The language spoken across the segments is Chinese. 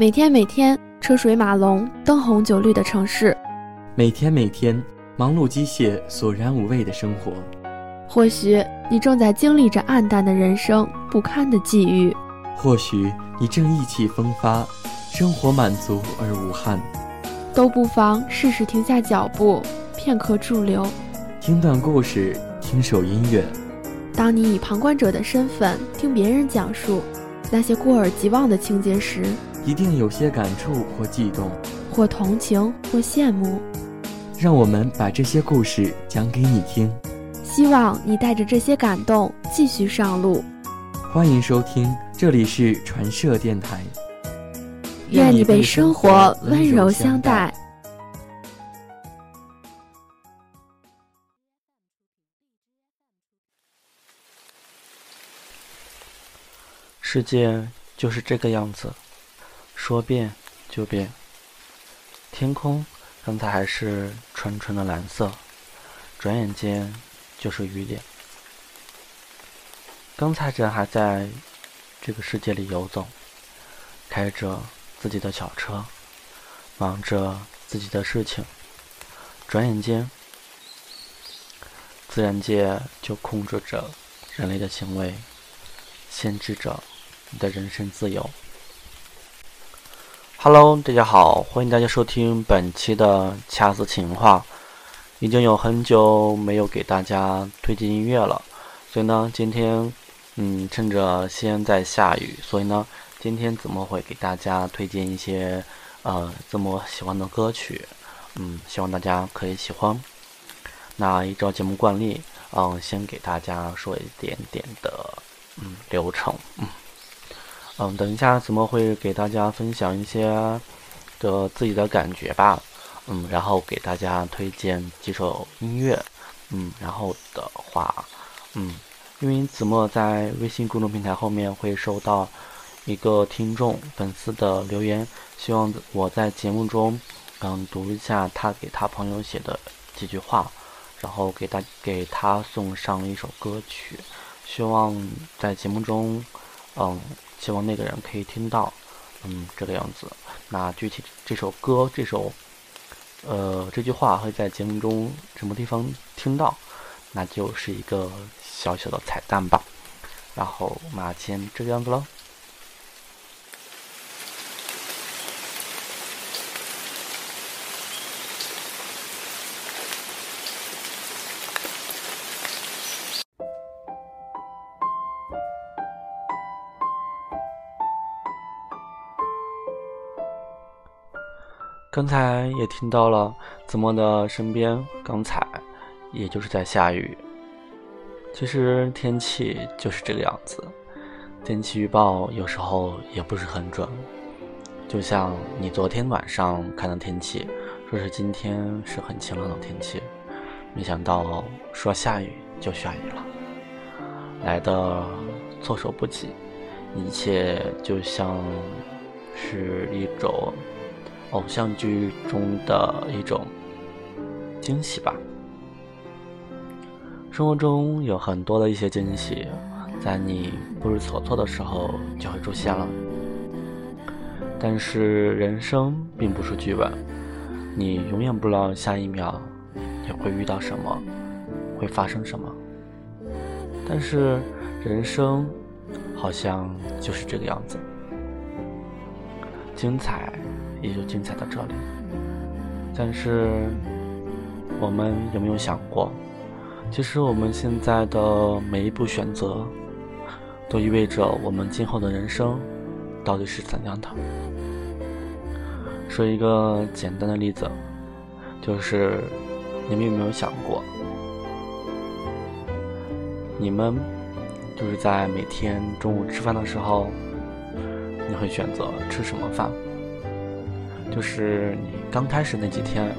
每天每天车水马龙、灯红酒绿的城市，每天每天忙碌机械、索然无味的生活。或许你正在经历着暗淡的人生、不堪的际遇；或许你正意气风发，生活满足而无憾。都不妨试试停下脚步，片刻驻留，听段故事，听首音乐。当你以旁观者的身份听别人讲述那些过耳即忘的情节时，一定有些感触或悸动，或同情或羡慕。让我们把这些故事讲给你听。希望你带着这些感动继续上路。欢迎收听，这里是传社电台。愿你被生活温柔相待。世界就是这个样子，说变就变。天空刚才还是纯纯的蓝色，转眼间。就是雨点。刚才人还在这个世界里游走，开着自己的小车，忙着自己的事情。转眼间，自然界就控制着人类的行为，限制着你的人身自由。Hello，大家好，欢迎大家收听本期的恰似情话。已经有很久没有给大家推荐音乐了，所以呢，今天，嗯，趁着西安在下雨，所以呢，今天怎么会给大家推荐一些，呃，这么喜欢的歌曲，嗯，希望大家可以喜欢。那依照节目惯例，嗯，先给大家说一点点的，嗯，流程，嗯，嗯，等一下怎么会给大家分享一些的自己的感觉吧。嗯，然后给大家推荐几首音乐，嗯，然后的话，嗯，因为子墨在微信公众平台后面会收到一个听众粉丝的留言，希望我在节目中，嗯，读一下他给他朋友写的几句话，然后给他给他送上一首歌曲，希望在节目中，嗯，希望那个人可以听到，嗯，这个样子。那具体这首歌，这首。呃，这句话会在节目中什么地方听到？那就是一个小小的彩蛋吧。然后，马先这个样子喽。刚才也听到了子墨的身边，刚才也就是在下雨。其实天气就是这个样子，天气预报有时候也不是很准。就像你昨天晚上看的天气，说是今天是很晴朗的天气，没想到说下雨就下雨了，来的措手不及，一切就像是一种。偶像剧中的一种惊喜吧。生活中有很多的一些惊喜，在你不知所措的时候就会出现了。但是人生并不是剧本，你永远不知道下一秒你会遇到什么，会发生什么。但是人生好像就是这个样子，精彩。也就精彩到这里。但是，我们有没有想过，其实我们现在的每一步选择，都意味着我们今后的人生到底是怎样的？说一个简单的例子，就是你们有没有想过，你们就是在每天中午吃饭的时候，你会选择吃什么饭？就是你刚开始那几天，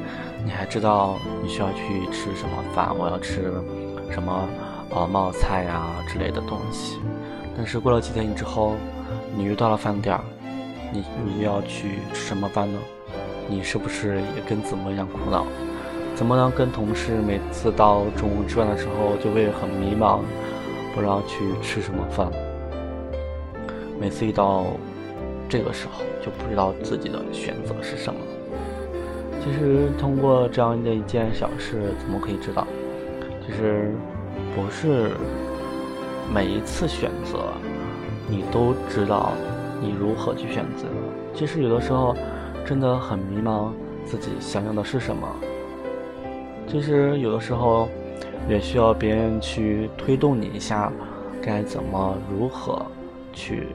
你还知道你需要去吃什么饭，我要吃什么呃冒菜呀之类的东西。但是过了几天之后，你遇到了饭点儿，你你要去吃什么饭呢？你是不是也跟子墨一样苦恼？怎么能跟同事每次到中午吃饭的时候就会很迷茫，不知道去吃什么饭？每次一到这个时候就不知道自己的选择是什么。其实通过这样的一件小事，怎么可以知道？其实不是每一次选择，你都知道你如何去选择。其实有的时候真的很迷茫，自己想要的是什么。其实有的时候也需要别人去推动你一下，该怎么如何去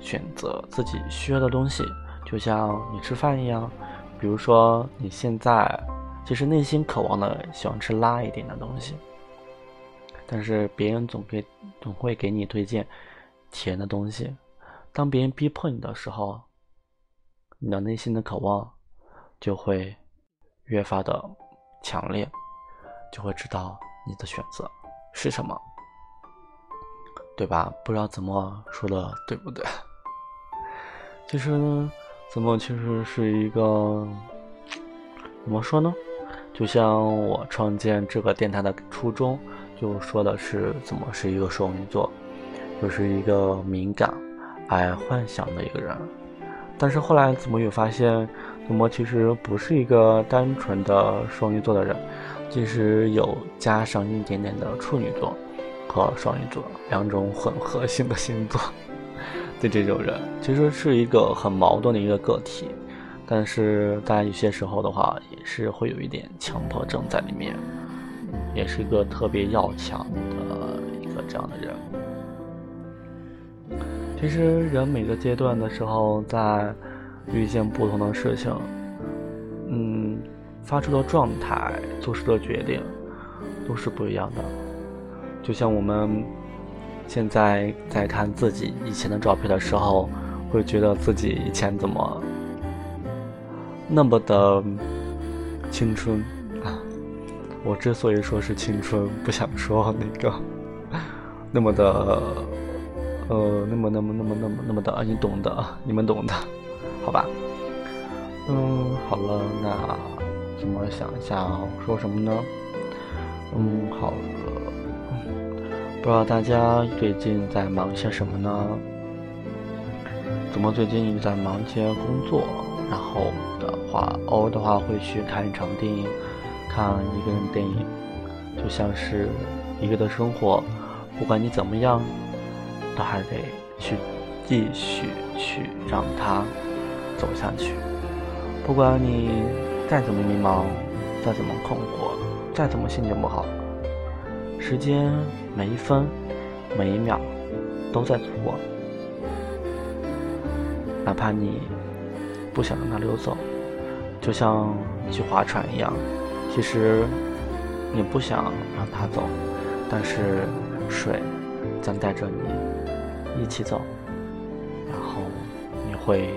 选择自己需要的东西。就像你吃饭一样，比如说你现在其实内心渴望的喜欢吃辣一点的东西。但是别人总给总会给你推荐甜的东西，当别人逼迫你的时候，你的内心的渴望就会越发的强烈，就会知道你的选择是什么，对吧？不知道怎么说的对不对？其实呢，怎么其实是一个怎么说呢？就像我创建这个电台的初衷。就说的是怎么是一个双鱼座，就是一个敏感、爱幻想的一个人。但是后来怎么也发现，怎么其实不是一个单纯的双鱼座的人，其实有加上一点点的处女座和双鱼座两种混合性的星座。对这种人，其实是一个很矛盾的一个个体。但是在有些时候的话，也是会有一点强迫症在里面。也是一个特别要强的一个这样的人。其实人每个阶段的时候，在遇见不同的事情，嗯，发出的状态、做出的决定，都是不一样的。就像我们现在在看自己以前的照片的时候，会觉得自己以前怎么那么的青春啊。我之所以说是青春，不想说那个那么的，呃，那么那么那么那么那么的，你懂的，你们懂的，好吧？嗯，好了，那怎么想一下说什么呢？嗯，好，不知道大家最近在忙些什么呢？怎么最近一直在忙些工作？然后的话，偶尔的话会去看一场电影。看一个人电影，就像是一个的生活，不管你怎么样，都还得去继续去让它走下去。不管你再怎么迷茫，再怎么困惑，再怎么心情不好，时间每一分每一秒都在走过，哪怕你不想让它溜走，就像去划船一样。其实你不想让它走，但是水将带着你一起走，然后你会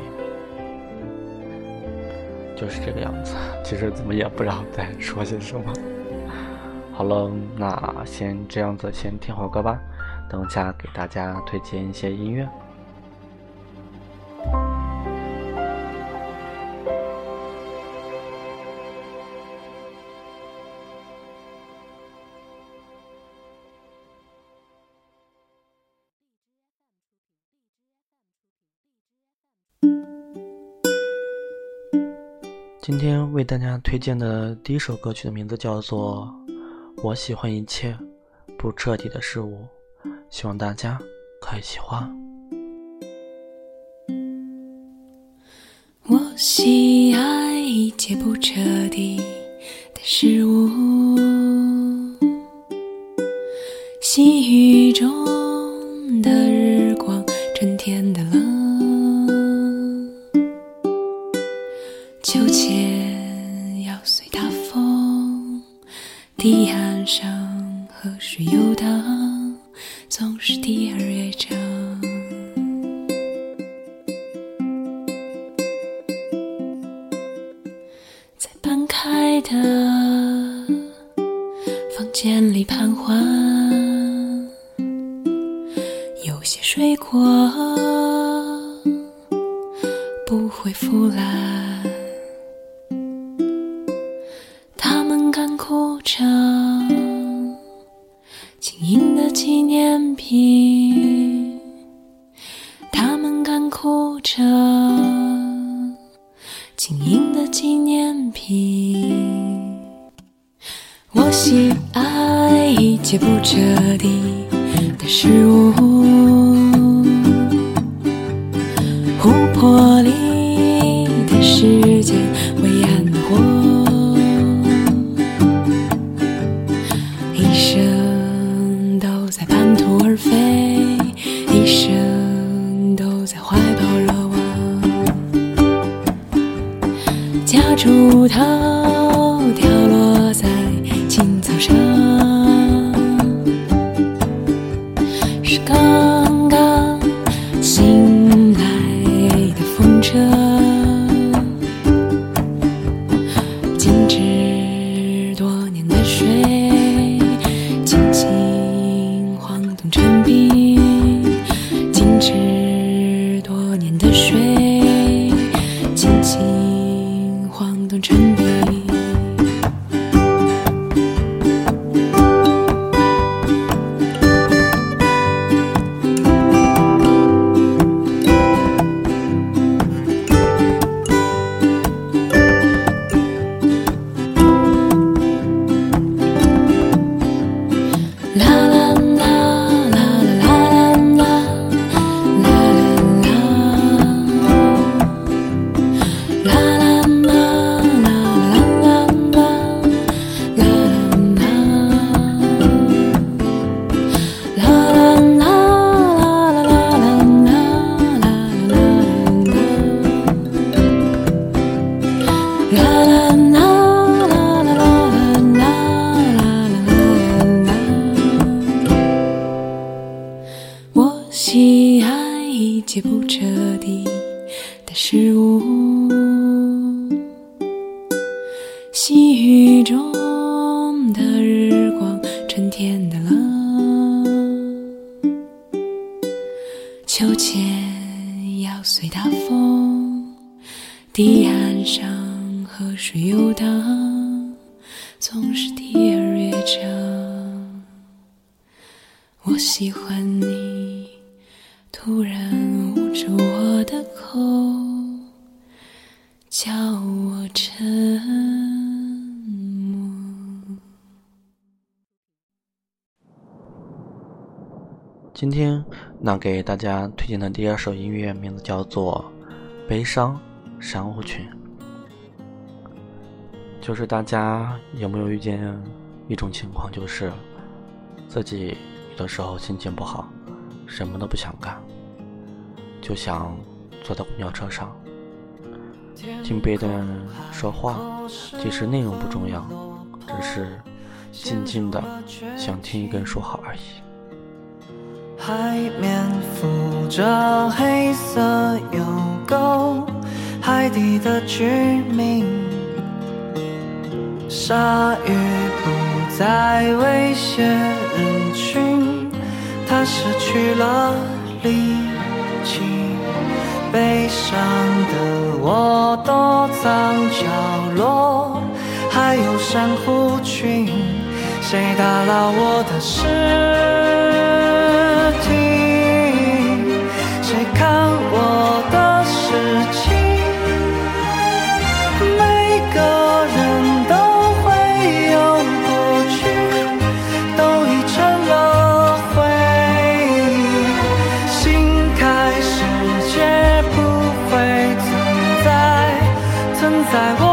就是这个样子。其实怎么也不知道在说些什么。好了，那先这样子，先听会歌吧。等一下给大家推荐一些音乐。今天为大家推荐的第一首歌曲的名字叫做《我喜欢一切不彻底的事物》，希望大家可以喜欢。我喜爱一切不彻底的事物，细雨中房间里徘徊，有些水果 Chú 秋千要随大风，堤岸上河水游荡，总是第二乐章。我喜欢你，突然捂住我的口，叫我沉默。今天那给大家推荐的第二首音乐名字叫做《悲伤珊瑚群》，就是大家有没有遇见一种情况，就是自己有的时候心情不好，什么都不想干，就想坐在公交车上听别人说话，其实内容不重要，只是静静的想听一个人说好而已。海面浮着黑色油垢，海底的居民，鲨鱼不再威胁人群，它失去了力气。悲伤的我躲藏角落，还有珊瑚群，谁打扰我的视的事情？每个人都会有过去，都已成了回忆。新开始绝不会存在，存在我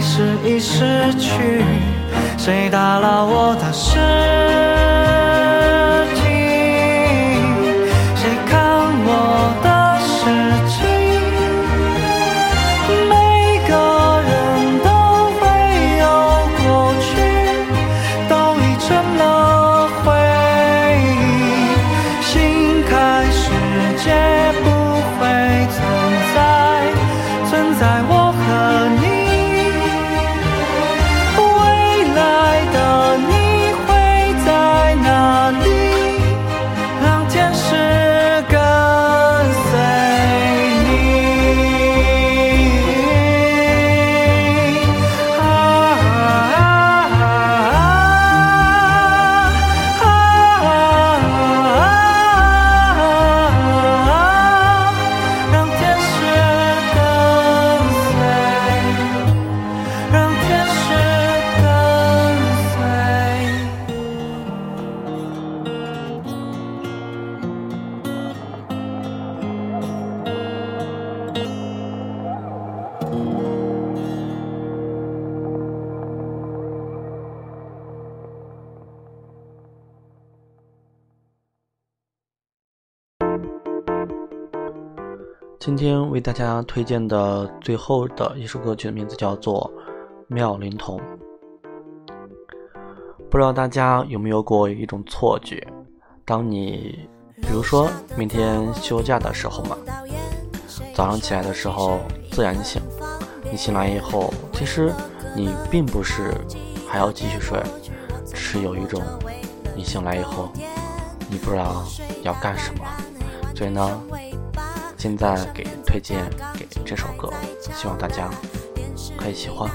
是已失去？谁打扰我的事今天为大家推荐的最后的一首歌曲的名字叫做《妙龄童》。不知道大家有没有过一种错觉，当你比如说明天休假的时候嘛，早上起来的时候自然醒，你醒来以后，其实你并不是还要继续睡，只是有一种你醒来以后，你不知道要干什么，所以呢。现在给推荐给这首歌，希望大家可以喜欢。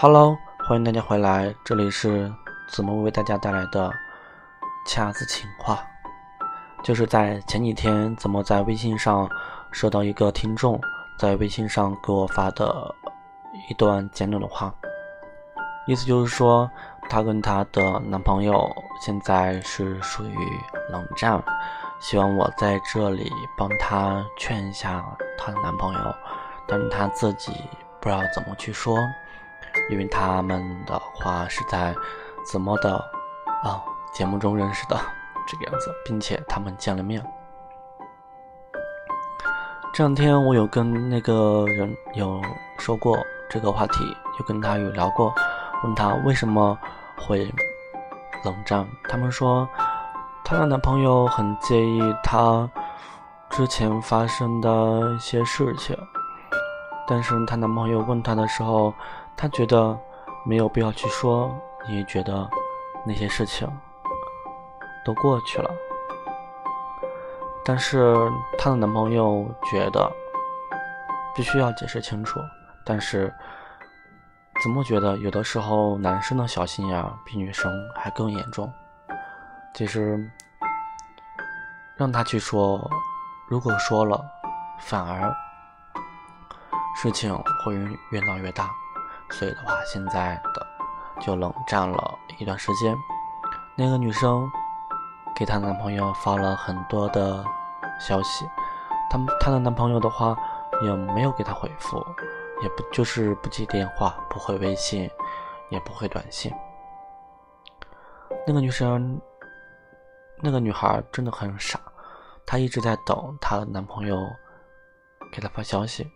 Hello，欢迎大家回来，这里是子墨为大家带来的恰子情话。就是在前几天，子墨在微信上收到一个听众在微信上给我发的一段简短的话，意思就是说，她跟她的男朋友现在是属于冷战，希望我在这里帮她劝一下她的男朋友，但是她自己不知道怎么去说。因为他们的话是在子墨的啊节目中认识的这个样子，并且他们见了面。这两天我有跟那个人有说过这个话题，有跟他有聊过，问他为什么会冷战。他们说，她的男朋友很介意她之前发生的一些事情，但是她男朋友问她的时候。她觉得没有必要去说，也觉得那些事情都过去了。但是她的男朋友觉得必须要解释清楚。但是怎么觉得有的时候男生的小心眼比女生还更严重？其实让他去说，如果说了，反而事情会越闹越大。所以的话，现在的就冷战了一段时间。那个女生给她男朋友发了很多的消息，她她的男朋友的话也没有给她回复，也不就是不接电话，不回微信，也不回短信。那个女生，那个女孩真的很傻，她一直在等她的男朋友给她发消息。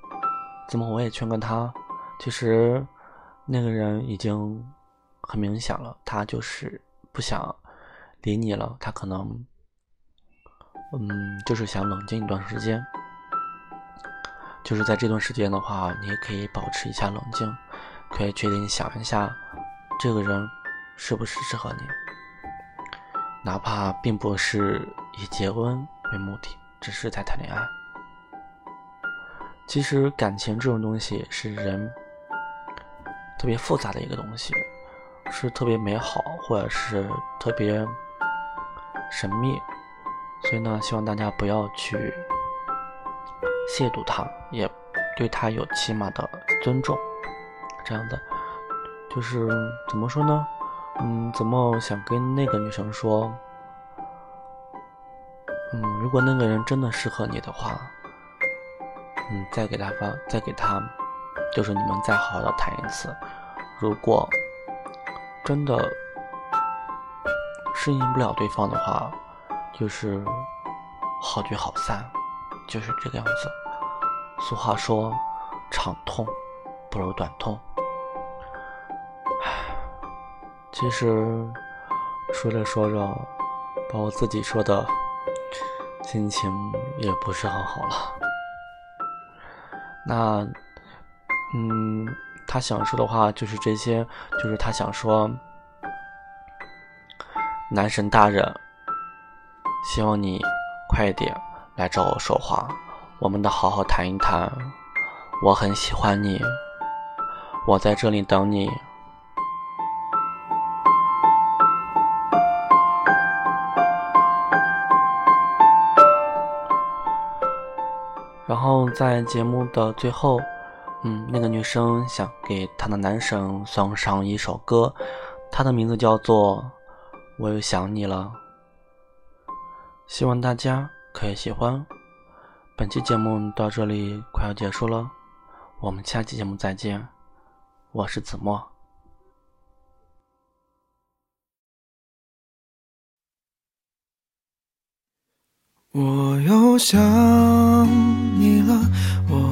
怎么我也劝过她，其实。那个人已经很明显了，他就是不想理你了。他可能，嗯，就是想冷静一段时间。就是在这段时间的话，你也可以保持一下冷静，可以确定想一下，这个人是不是适合你。哪怕并不是以结婚为目的，只是在谈恋爱。其实感情这种东西是人特别复杂的一个东西，是特别美好，或者是特别神秘。所以呢，希望大家不要去亵渎他，也对他有起码的尊重。这样的，就是怎么说呢？嗯，怎么想跟那个女生说？嗯，如果那个人真的适合你的话，嗯，再给他发，再给他，就是你们再好好的谈一次。如果真的适应不了对方的话，就是好聚好散，就是这个样子。俗话说，长痛不如短痛。唉其实说着说着，把我自己说的心情也不是很好了。那，嗯，他想说的话就是这些，就是他想说，男神大人，希望你快点来找我说话，我们得好好谈一谈。我很喜欢你，我在这里等你。然后在节目的最后，嗯，那个女生想给她的男神送上一首歌，她的名字叫做《我又想你了》。希望大家可以喜欢。本期节目到这里快要结束了，我们下期节目再见。我是子墨。我又想你了，我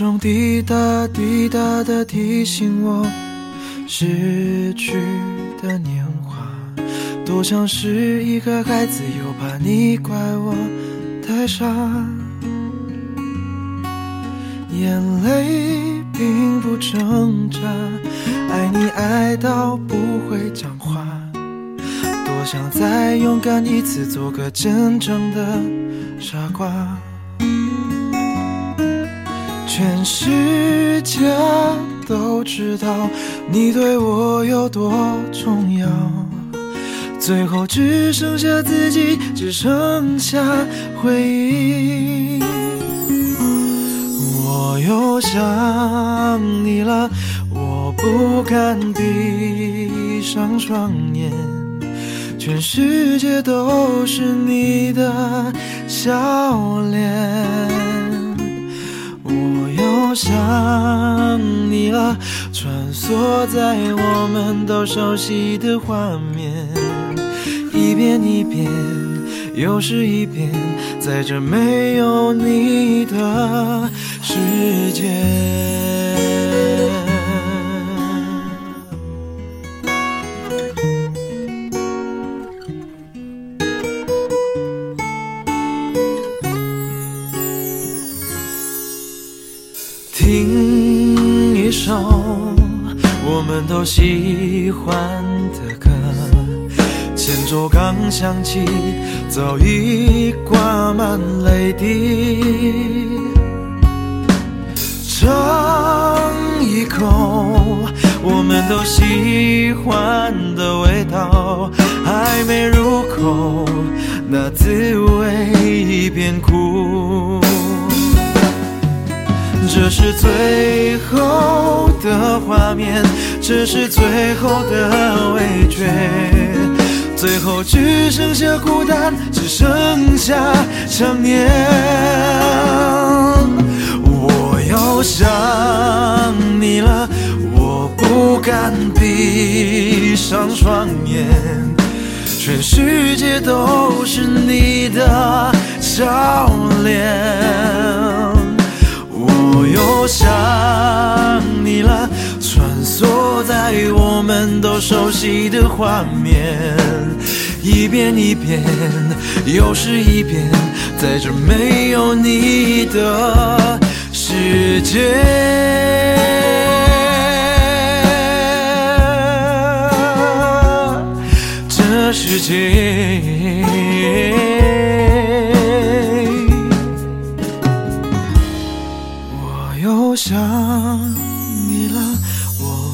钟滴答滴答的提醒我，逝去的年华，多像是一个孩子，又怕你怪我太傻。眼泪并不挣扎，爱你爱到不会讲话，多想再勇敢一次，做个真正的傻瓜。全世界都知道你对我有多重要，最后只剩下自己，只剩下回忆。我又想你了，我不敢闭上双眼，全世界都是你的笑脸。我想你了，穿梭在我们都熟悉的画面，一遍一遍，又是一遍，在这没有你的。世界，我喜欢的歌，前奏刚响起，早已挂满泪滴。尝一口我们都喜欢的味道，还没入口，那滋味已变苦。这是最后的画面，这是最后的味觉。最后只剩下孤单，只剩下想念。我又想你了，我不敢闭上双眼，全世界都是你的笑脸。我又想你了，坐在我们都熟悉的画面，一遍一遍，又是一遍，在这没有你的世界。这世界。我又想你了，